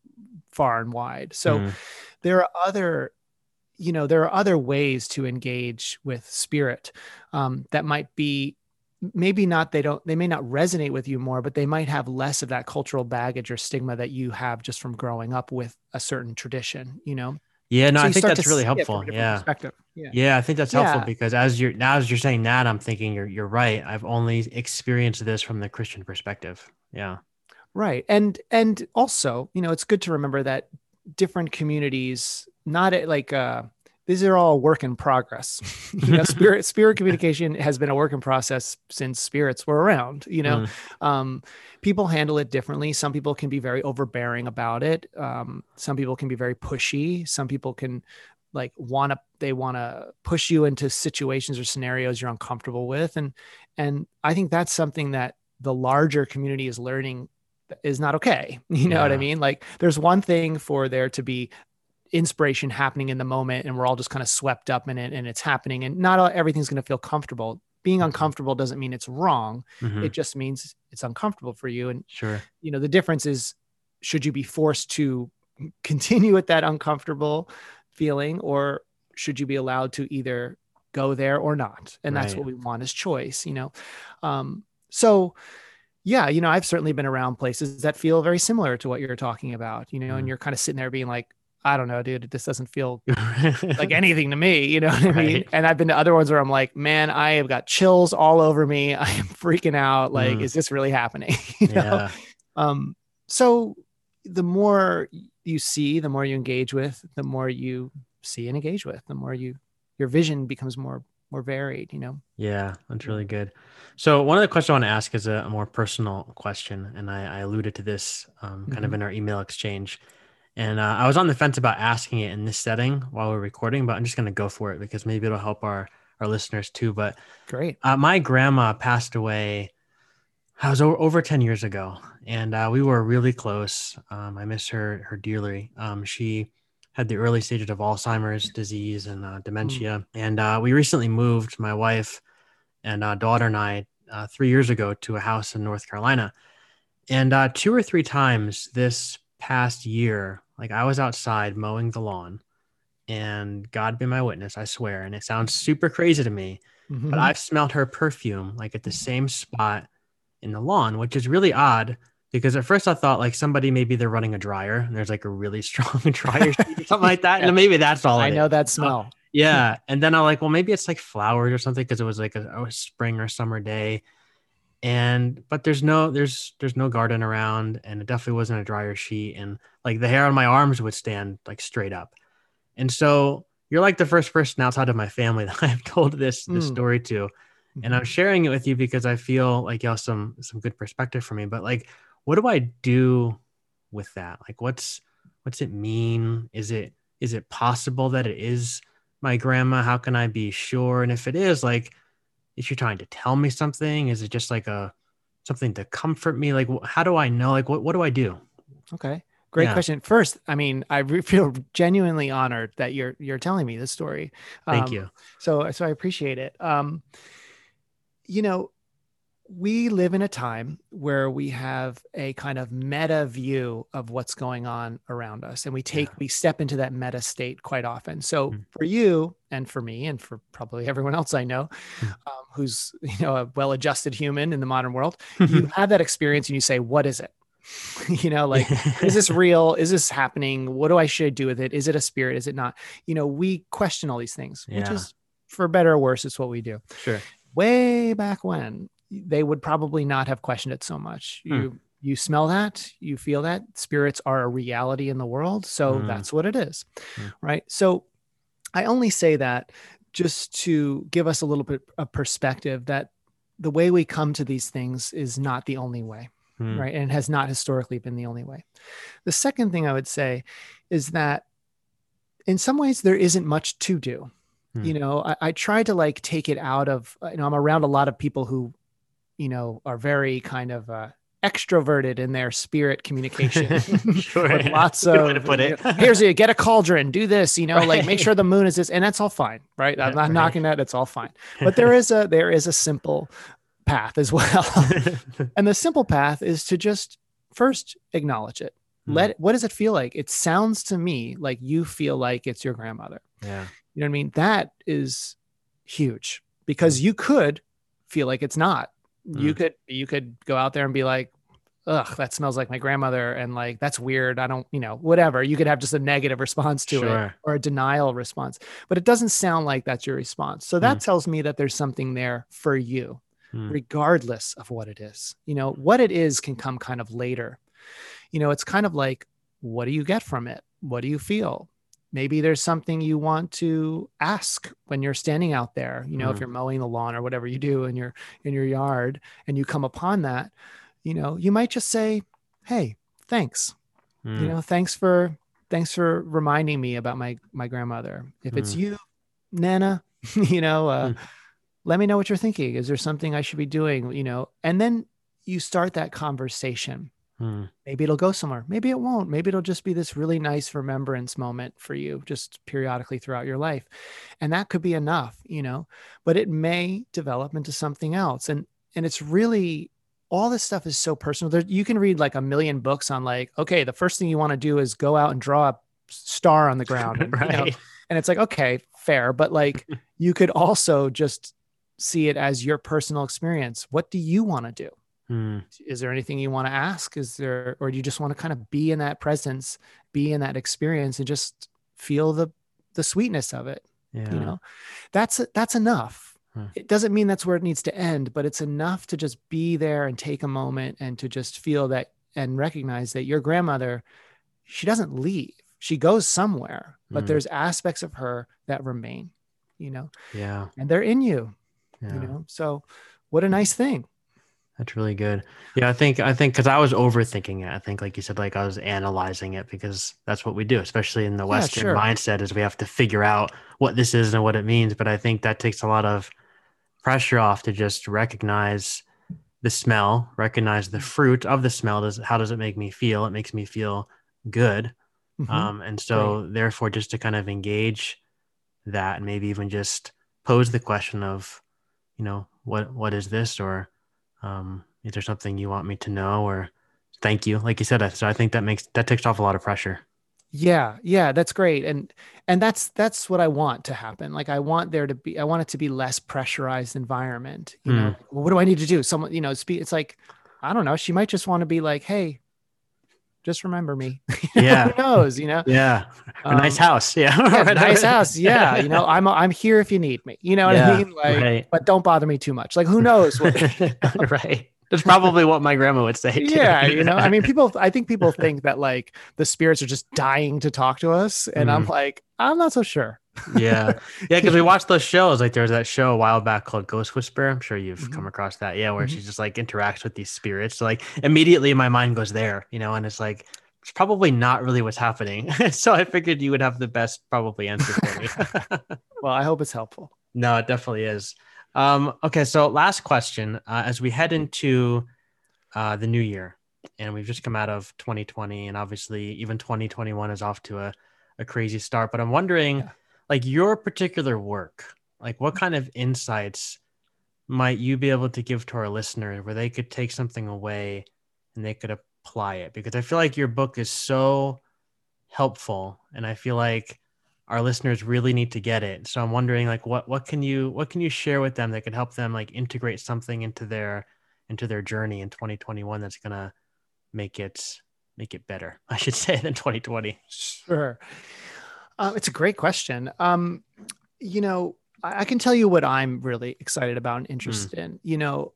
far and wide so Mhm. there are other you know there are other ways to engage with spirit um, that might be maybe not they don't they may not resonate with you more but they might have less of that cultural baggage or stigma that you have just from growing up with a certain tradition you know Yeah, no, So I think that's really see it from a helpful. Yeah. yeah Yeah, I think that's helpful Yeah. because as you're now as you're saying that, I'm thinking you're you're right. I've only experienced this from the Christian perspective. Yeah. right and and also you know it's good to remember that different communities not at like uh these are all work in progress. You know spirit spirit communication has been a work in process since spirits were around you know? Mm. um people handle it differently. Some people can be very overbearing about it. Um some people can be very pushy. Some people can like want to they want to push you into situations or scenarios you're uncomfortable with. And and i think that's something that the larger community is learning is not okay. You know what i mean? Like there's one thing for there to be inspiration happening in the moment and we're all just kind of swept up in it and it's happening and not all, everything's going to feel comfortable being uncomfortable doesn't mean it's wrong Mhm. it just means it's uncomfortable for you and Sure. you know the difference is should you be forced to continue with that uncomfortable feeling or should you be allowed to either go there or not and that's what we want is choice you know um so yeah you know i've certainly been around places that feel very similar to what you're talking about you know Mhm. and you're kind of sitting there being like i don't know dude this doesn't feel like anything to me, you know what I mean? Right. And I've been to other ones where I'm like, man, I have got chills all over me. I am freaking out. Like, Mm. is this really happening? you know? yeah. Um, so the more you see, the more you engage with, the more you see and engage with, the more you your vision becomes more more varied, you know. Yeah, that's really good. So one of the questions I want to ask is a, a more personal question, and I, I alluded to this um, kind of Mhm. in our email exchange. And uh, I was on the fence about asking it in this setting while we're recording, but I'm just going to go for it because maybe it'll help our our listeners too. But Great. uh, my grandma passed away. I was over, over 10 years ago, and uh, we were really close. Um, I miss her her dearly. Um, she had the early stages of Alzheimer's disease and uh, dementia, and uh, we recently moved. My wife and uh, daughter and I uh, three years ago to a house in North Carolina, and uh, two or three times this past year, like I was outside mowing the lawn, and God be my witness, I swear, and it sounds super crazy to me but Mhm. I've smelled her perfume like at the same spot in the lawn, which is really odd because at first I thought like somebody maybe they're running a dryer and there's like a really strong dryer or something like that. And maybe that's all I know is. that smell. Yeah. And then I'm like, well, maybe it's like flowers or something because it was like a, a spring or summer day. And but there's no there's there's no garden around and it definitely wasn't a dryer sheet. And like the hair on my arms would stand like straight up. And so you're like the first person outside of my family that I've told this this Mm. story to and I'm sharing it with you because I feel like you have some some good perspective for me. But like, what do I do with that? Like, what's what's it mean? Is it is it possible that it is my grandma? How can I be sure? And if it is, like, is she trying to tell me something? Is it just like a something to comfort me? Like, how do I know? Like, what what do I do? Okay. Great Yeah. question. First, I mean, I re- feel genuinely honored that you're you're telling me this story. Thank Um, you. So so I appreciate it. Um, you know, we live in a time where we have a kind of meta view of what's going on around us, and we take Yeah. we step into that meta state quite often. So Mhm. for you and for me and for probably everyone else I know, Mhm. um, who's you know a well-adjusted human in the modern world, you have that experience and you say, "What is it?" you know, like is this real is this happening what do i should do with it is it a spirit is it not you know we question all these things which is for better or worse it's what we do sure. way back when they would probably not have questioned it so much Hmm. you you smell that you feel that spirits are a reality in the world so Hmm. that's what it is Hmm. right so i only say that just to give us a little bit of perspective that the way we come to these things is not the only way right? And has not historically been the only way. The second thing I would say is that in some ways there isn't much to do. You know, I, I try to like take it out of, you know, I'm around a lot of people who, you know, are very kind of uh, extroverted in their spirit communication. sure. With lots way of to put it. here's a get a cauldron, do this, you know, like make sure the moon is this, and that's all fine, right? I'm not right. knocking that, it's all fine. But there is a there is a simple path as well. and the simple path is to just first acknowledge it. Hmm. Let what does it feel like? It sounds to me like you feel like it's your grandmother. yeah. You know what I mean? That is huge because you could feel like it's not. You Mm. could you could go out there and be like, ugh, that smells like my grandmother, and like that's weird. I don't, you know, whatever. You could have just a negative response to it or a denial response, but it doesn't sound like that's your response. So that tells me that there's something there for you, Mm. regardless of what it is. You know, what it is can come kind of later. You know, it's kind of like, what do you get from it? What do you feel? Maybe there's something you want to ask when you're standing out there, you know, if Mm. you're mowing the lawn or whatever you do in your in your yard and you come upon that, you know, you might just say, "Hey, thanks." you Mm. know thanks for thanks for reminding me about my my grandmother if it's Mm. you nana you know uh, Mm. let me know what you're thinking is there something i should be doing you know and then you start that conversation Mm. maybe it'll go somewhere. Maybe it won't. Maybe it'll just be this really nice remembrance moment for you just periodically throughout your life. And that could be enough you know but it may develop into something else. And and it's really all this stuff is so personal. There, you can read like a million books on like okay the first thing you want to do is go out and draw a star on the ground and, you know, right. and it's like okay fair. But like you could also just see it as your personal experience. What do you want to do Mm. is there anything you want to ask is there or do you just want to kind of be in that presence be in that experience and just feel the the sweetness of it Yeah. you know that's that's enough Hmm. it doesn't mean that's where it needs to end but it's enough to just be there and take a moment and to just feel that and recognize that your grandmother she doesn't leave she goes somewhere but Hmm. there's aspects of her that remain you know Yeah. and they're in you Yeah. you know so what a nice thing That's really good. Yeah, I think I think because I was overthinking it. I think, like you said, like I was analyzing it because that's what we do, especially in the Yeah, Western sure. mindset, is we have to figure out what this is and what it means. But I think that takes a lot of pressure off to just recognize the smell, recognize the fruit of the smell. Does how does it make me feel? It makes me feel good. Mhm. Um, and so therefore just to kind of engage that and maybe even just pose the question of, you know, what what is this or um, is there something you want me to know or thank you? Like you said so i think that makes that takes off a lot of pressure. Yeah yeah that's great. And and that's that's what i want to happen. Like i want there to be i want it to be less pressurized environment you know? Mm. well, what do i need to do? Someone you know speak it's like i don't know. She might just want to be like hey just remember me. Yeah. who knows you know? Yeah. A nice Um, house. Yeah, yeah, nice house. Yeah you know i'm i'm here if you need me. You know what i mean? Like right. but don't bother me too much. Like who knows what right. That's probably what my grandma would say too. yeah you know i mean people i think people think that like the spirits are just dying to talk to us and i'm Mhm. like i'm not so sure yeah. Yeah because we watched those shows like there was that show a while back called ghost whisperer. I'm sure you've Mhm. come across that. Yeah where Mhm. she just like interacts with these spirits. So like immediately my mind goes there you know and it's like it's probably not really what's happening. So i figured you would have the best probably answer for me. Well i hope it's helpful. No it definitely is. Um okay so last question uh, as we head into uh the new year and we've just come out of 2020 and obviously even 2021 is off to a, a crazy start but i'm wondering Yeah. Like your particular work like what kind of insights might you be able to give to our listeners where they could take something away and they could apply it? Because i feel like your book is so helpful and i feel like our listeners really need to get it. So i'm wondering like what what can you what can you share with them that could help them like integrate something into their into their journey in 2021 that's gonna make it make it better i should say than 2020 Sure. Uh, it's a great question. Um, you know, I, I can tell you what I'm really excited about and interested in. You know,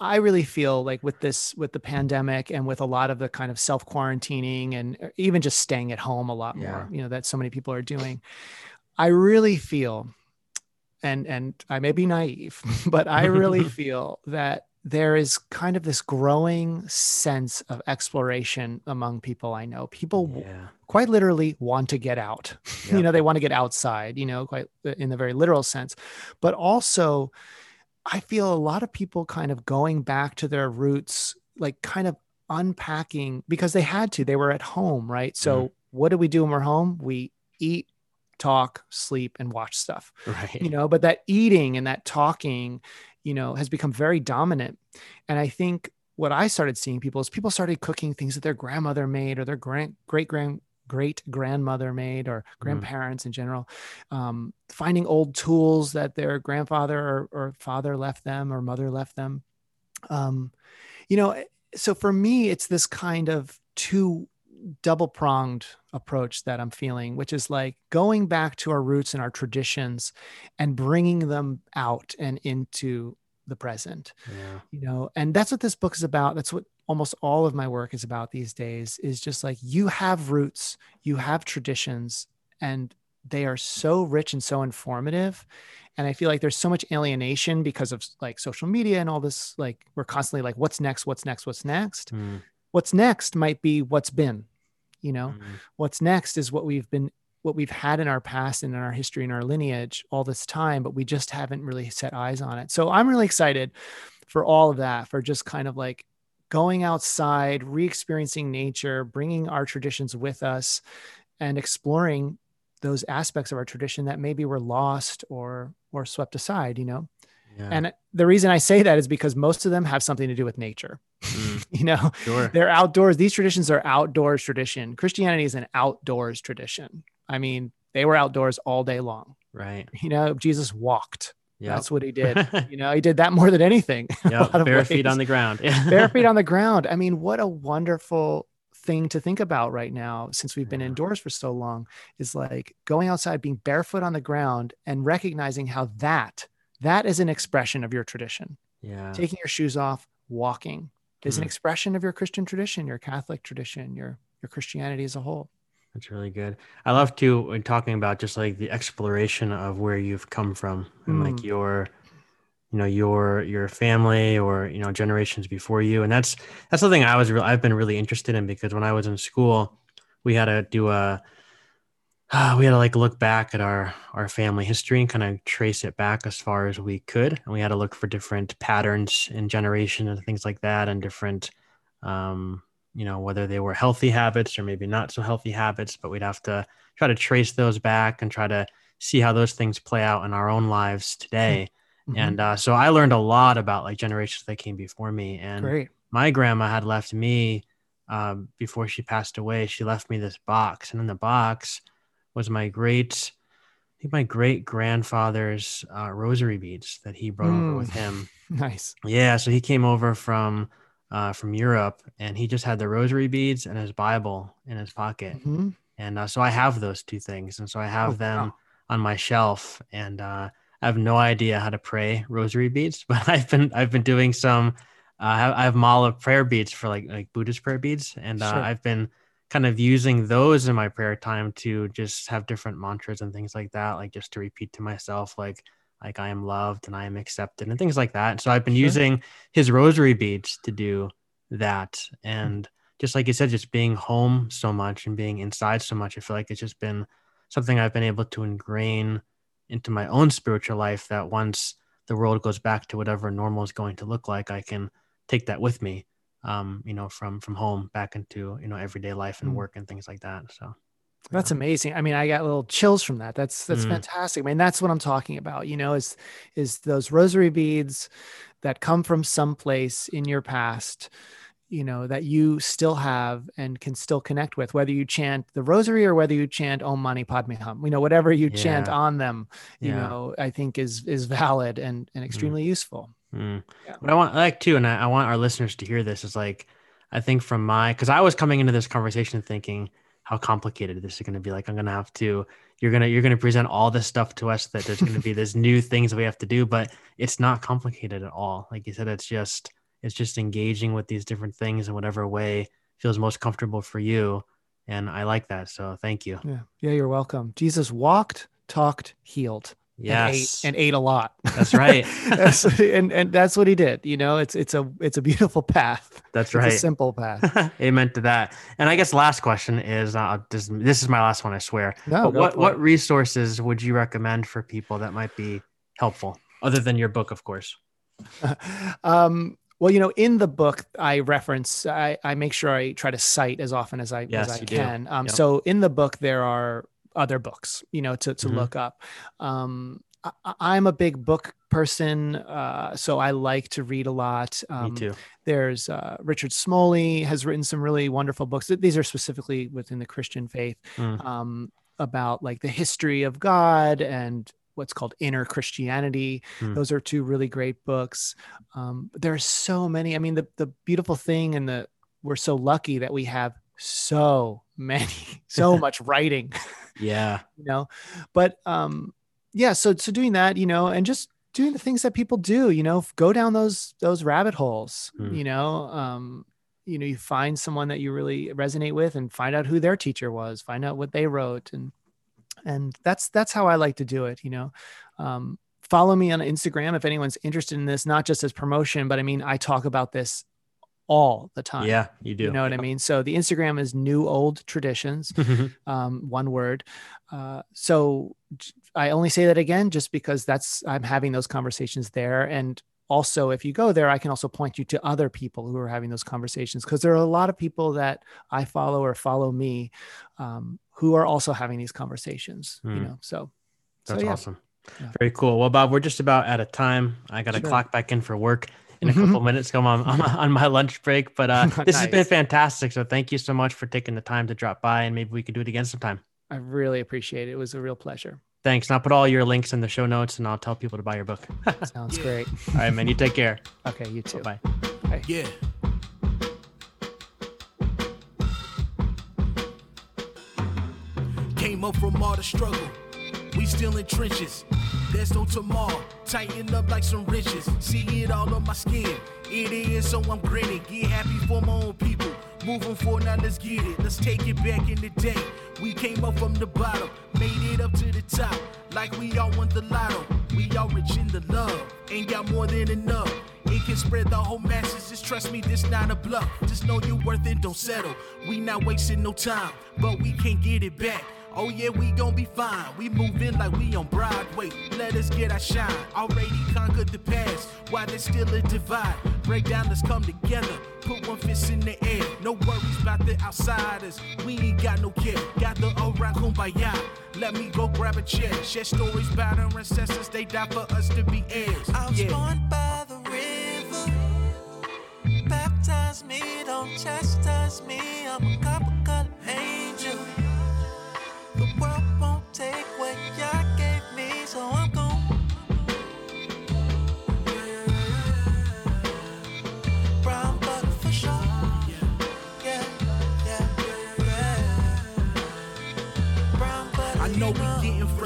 I really feel like with this, with the pandemic and with a lot of the kind of self quarantining and uh, even just staying at home a lot more, you know, that so many people are doing, I really feel, and and I may be naive, but I really feel that there is kind of this growing sense of exploration among people I know. People yeah quite literally want to get out. Yeah. you know, they want to get outside, you know, quite uh, in the very literal sense. But also, I feel a lot of people kind of going back to their roots, like kind of unpacking because they had to. They were at home, right? So mm. what do we do when we're home? We eat, talk, sleep, and watch stuff. Right. You know, but that eating and that talking, you know, has become very dominant. And I think what I started seeing people is people started cooking things that their grandmother made or their grand great grand great grandmother made or mm-hmm. grandparents mm. in general um, finding old tools that their grandfather or, or, father left them or mother left them um, you know so for me it's this kind of two double pronged approach that i'm feeling which is like going back to our roots and our traditions and bringing them out and into the present. Yeah. you know and that's what this book is about. That's what almost all of my work is about these days is just like you have roots you have traditions and they are so rich and so informative. And i feel like there's so much alienation because of like social media and all this like we're constantly like what's next what's next what's next? Mm. what's next might be what's been you know mm. what's next is what we've been what we've had in our past and in our history and our lineage all this time but we just haven't really set eyes on it so i'm really excited for all of that for just kind of like going outside re-experiencing nature bringing our traditions with us and exploring those aspects of our tradition that maybe were lost or or swept aside you know yeah. and the reason i say that is because most of them have something to do with nature mm. you know sure. they're outdoors these traditions are outdoors tradition christianity is an outdoors tradition i mean they were outdoors all day long right you know jesus walked Yep. That's what he did. you know, he did that more than anything. Yeah, bare feet on the ground. bare feet on the ground. I mean, what a wonderful thing to think about right now since we've been yeah. indoors for so long is like going outside being barefoot on the ground and recognizing how that that is an expression of your tradition yeah taking your shoes off walking is mm-hmm. an expression of your christian tradition your catholic tradition your your christianity as a whole that's really good i love to when talking about just like the exploration of where you've come from and mm. like your you know your your family or you know generations before you and that's that's the thing i was re- i've been really interested in because when i was in school we had to do a uh, we had to like look back at our our family history and kind of trace it back as far as we could and we had to look for different patterns in generation and things like that and different um you know whether they were healthy habits or maybe not so healthy habits but we'd have to try to trace those back and try to see how those things play out in our own lives today Mm-hmm. And uh, so I learned a lot about like generations that came before me. And Great. my grandma had left me um, before she passed away. She left me this box, and in the box was my great, I think my great grandfather's uh, rosary beads that he brought mm. over with mm. him. nice. Yeah. So he came over from uh, from Europe, and he just had the rosary beads and his Bible in his pocket. Mm-hmm. And uh, so I have those two things, and so I have oh, them wow. on my shelf, and uh, I have no idea how to pray rosary beads, but I've been I've been doing some. Uh, I, have, I have mala prayer beads for like like Buddhist prayer beads, and uh, sure. I've been kind of using those in my prayer time to just have different mantras and things like that, like just to repeat to myself like like I am loved and I am accepted and things like that. So I've been sure. using his rosary beads to do that, hmm. and just like you said, just being home so much and being inside so much, I feel like it's just been something I've been able to ingrain into my own spiritual life that once the world goes back to whatever normal is going to look like, I can take that with me, um, you know, from from home back into you know everyday life and mm. work and things like that. So that's amazing. I mean, I got little chills from that. That's that's mm. fantastic. I mean, that's what I'm talking about. You know, is is those rosary beads that come from some place in your past you know that you still have and can still connect with whether you chant the rosary or whether you chant om mani padme hum you know whatever you yeah. chant on them you yeah. know i think is is valid and and mm. extremely mm. useful mm. Yeah. what i want like too and I, I want our listeners to hear this is like i think from my because i was coming into this conversation thinking how complicated this is going to be like i'm going to have to you're going to you're going to present all this stuff to us that there's going to be this new things that we have to do but it's not complicated at all. Like you said it's just it's just engaging with these different things in whatever way feels most comfortable for you and i like that so thank you. Yeah. Yeah you're welcome. Jesus walked talked healed yes and ate, and ate a lot. That's right. That's, and and that's what he did you know? It's it's a it's a beautiful path. That's right. simple path. Amen to that. And i guess last question is uh this, this is my last one i swear. No, what what resources would you recommend for people that might be helpful other than your book of course? Um Well, you know, in the book, I reference, I, I make sure I try to cite as often as I Yes, as I can. Um, Yep. So in the book, there are other books, you know, to to Mhm. look up. Um, I, I'm a big book person, uh, so I like to read a lot. Um, Me too. There's uh, Richard Smoley has written some really wonderful books. These are specifically within the Christian faith Mm. um, about like the history of God and what's called inner Christianity. Mm. Those are two really great books. Um, there are so many. I mean, the the beautiful thing and the we're so lucky that we have so many, so much writing Yeah. you know but um yeah so so doing that you know and just doing the things that people do you know go down those those rabbit holes Hmm. you know um you know you find someone that you really resonate with and find out who their teacher was find out what they wrote and and that's that's how i like to do it you know um follow me on instagram if anyone's interested in this not just as promotion but i mean i talk about this all the time Yeah, you do. you know what i mean so the instagram is new old traditions um, one word. Uh, so I only say that again just because that's I'm having those conversations there, and also if you go there, I can also point you to other people who are having those conversations because there are a lot of people that I follow or follow me um, who are also having these conversations. You Hmm. know, so so That's yeah. awesome. Yeah. Very cool. Well, Bob, we're just about out of time. I got to Sure. clock back in for work in a Mhm. couple minutes. Come on, I'm on my lunch break, but uh, this has been fantastic. So thank you so much for taking the time to drop by, and maybe we could do it again sometime. I really appreciate it. It was a real pleasure. Thanks. And I'll put all your links in the show notes, and I'll tell people to buy your book. Sounds great. all right, man. You take care. Okay, you too. Bye. Yeah. Came up from all the struggle. We still in trenches. There's no tomorrow. Tighten up like some riches. See it all on my skin. It is, so I'm grinning. Get happy for my own people. Moving forward, now let's get it. Let's take it back in the day. We came up from the bottom, made it up to the top. Like we all won the lotto. We all rich in the love. Ain't got more than enough. It can spread the whole masses. Just trust me, this not a bluff. Just know you're worth it, don't settle. We not wasting no time, but we can't get it back. Oh yeah, we gon' be fine. We moving like we on Broadway. Let us get our shine. Already conquered the past. Why there's still a divide? Break down, let's come together. Put one fist in the air. No worries about the outsiders. We ain't got no care. Got the around kumbaya. Let me go grab a chair. Share stories about our ancestors. They died for us to be heirs. I was Yeah. born by the river. Baptize me, don't chastise me. I'm a copper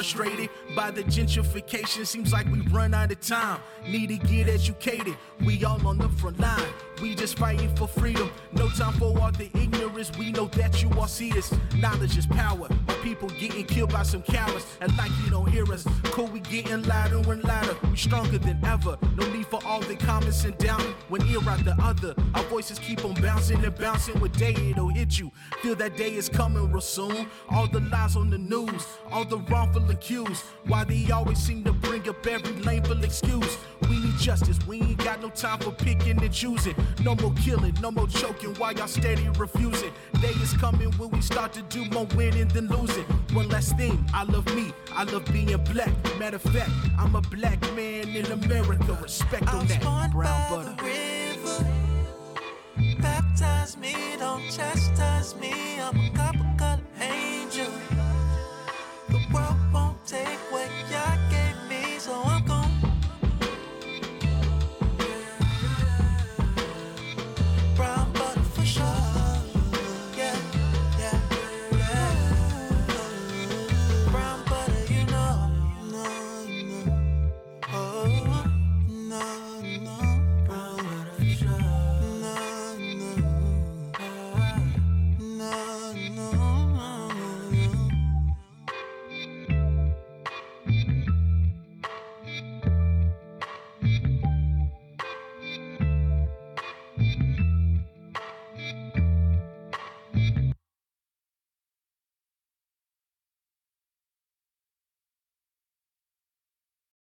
frustrated by the gentrification. Seems like we run out of time. Need to get educated. We all on the front line. We just fighting for freedom. No time for all the ignorance. We know that you all see us. Knowledge is power. My people getting killed by some cowards. And like you don't hear us. Cool, we getting louder and louder. We stronger than ever. No need for all the comments and doubting. When ear out the other. Our voices keep on bouncing and bouncing. One day it'll hit you. Feel that day is coming real soon. All the lies on the news. All the wrongful accused. Why they always seem to bring up every lameful excuse. We need justice. We ain't got no time for picking and choosing. No more killing, no more choking why y'all steady refusing. Day is coming when we start to do more winning than losing. One last thing, I love me. I love being black. Matter of fact, I'm a black man in America. Respect on that. Brown butter. Baptize me, don't chastise me.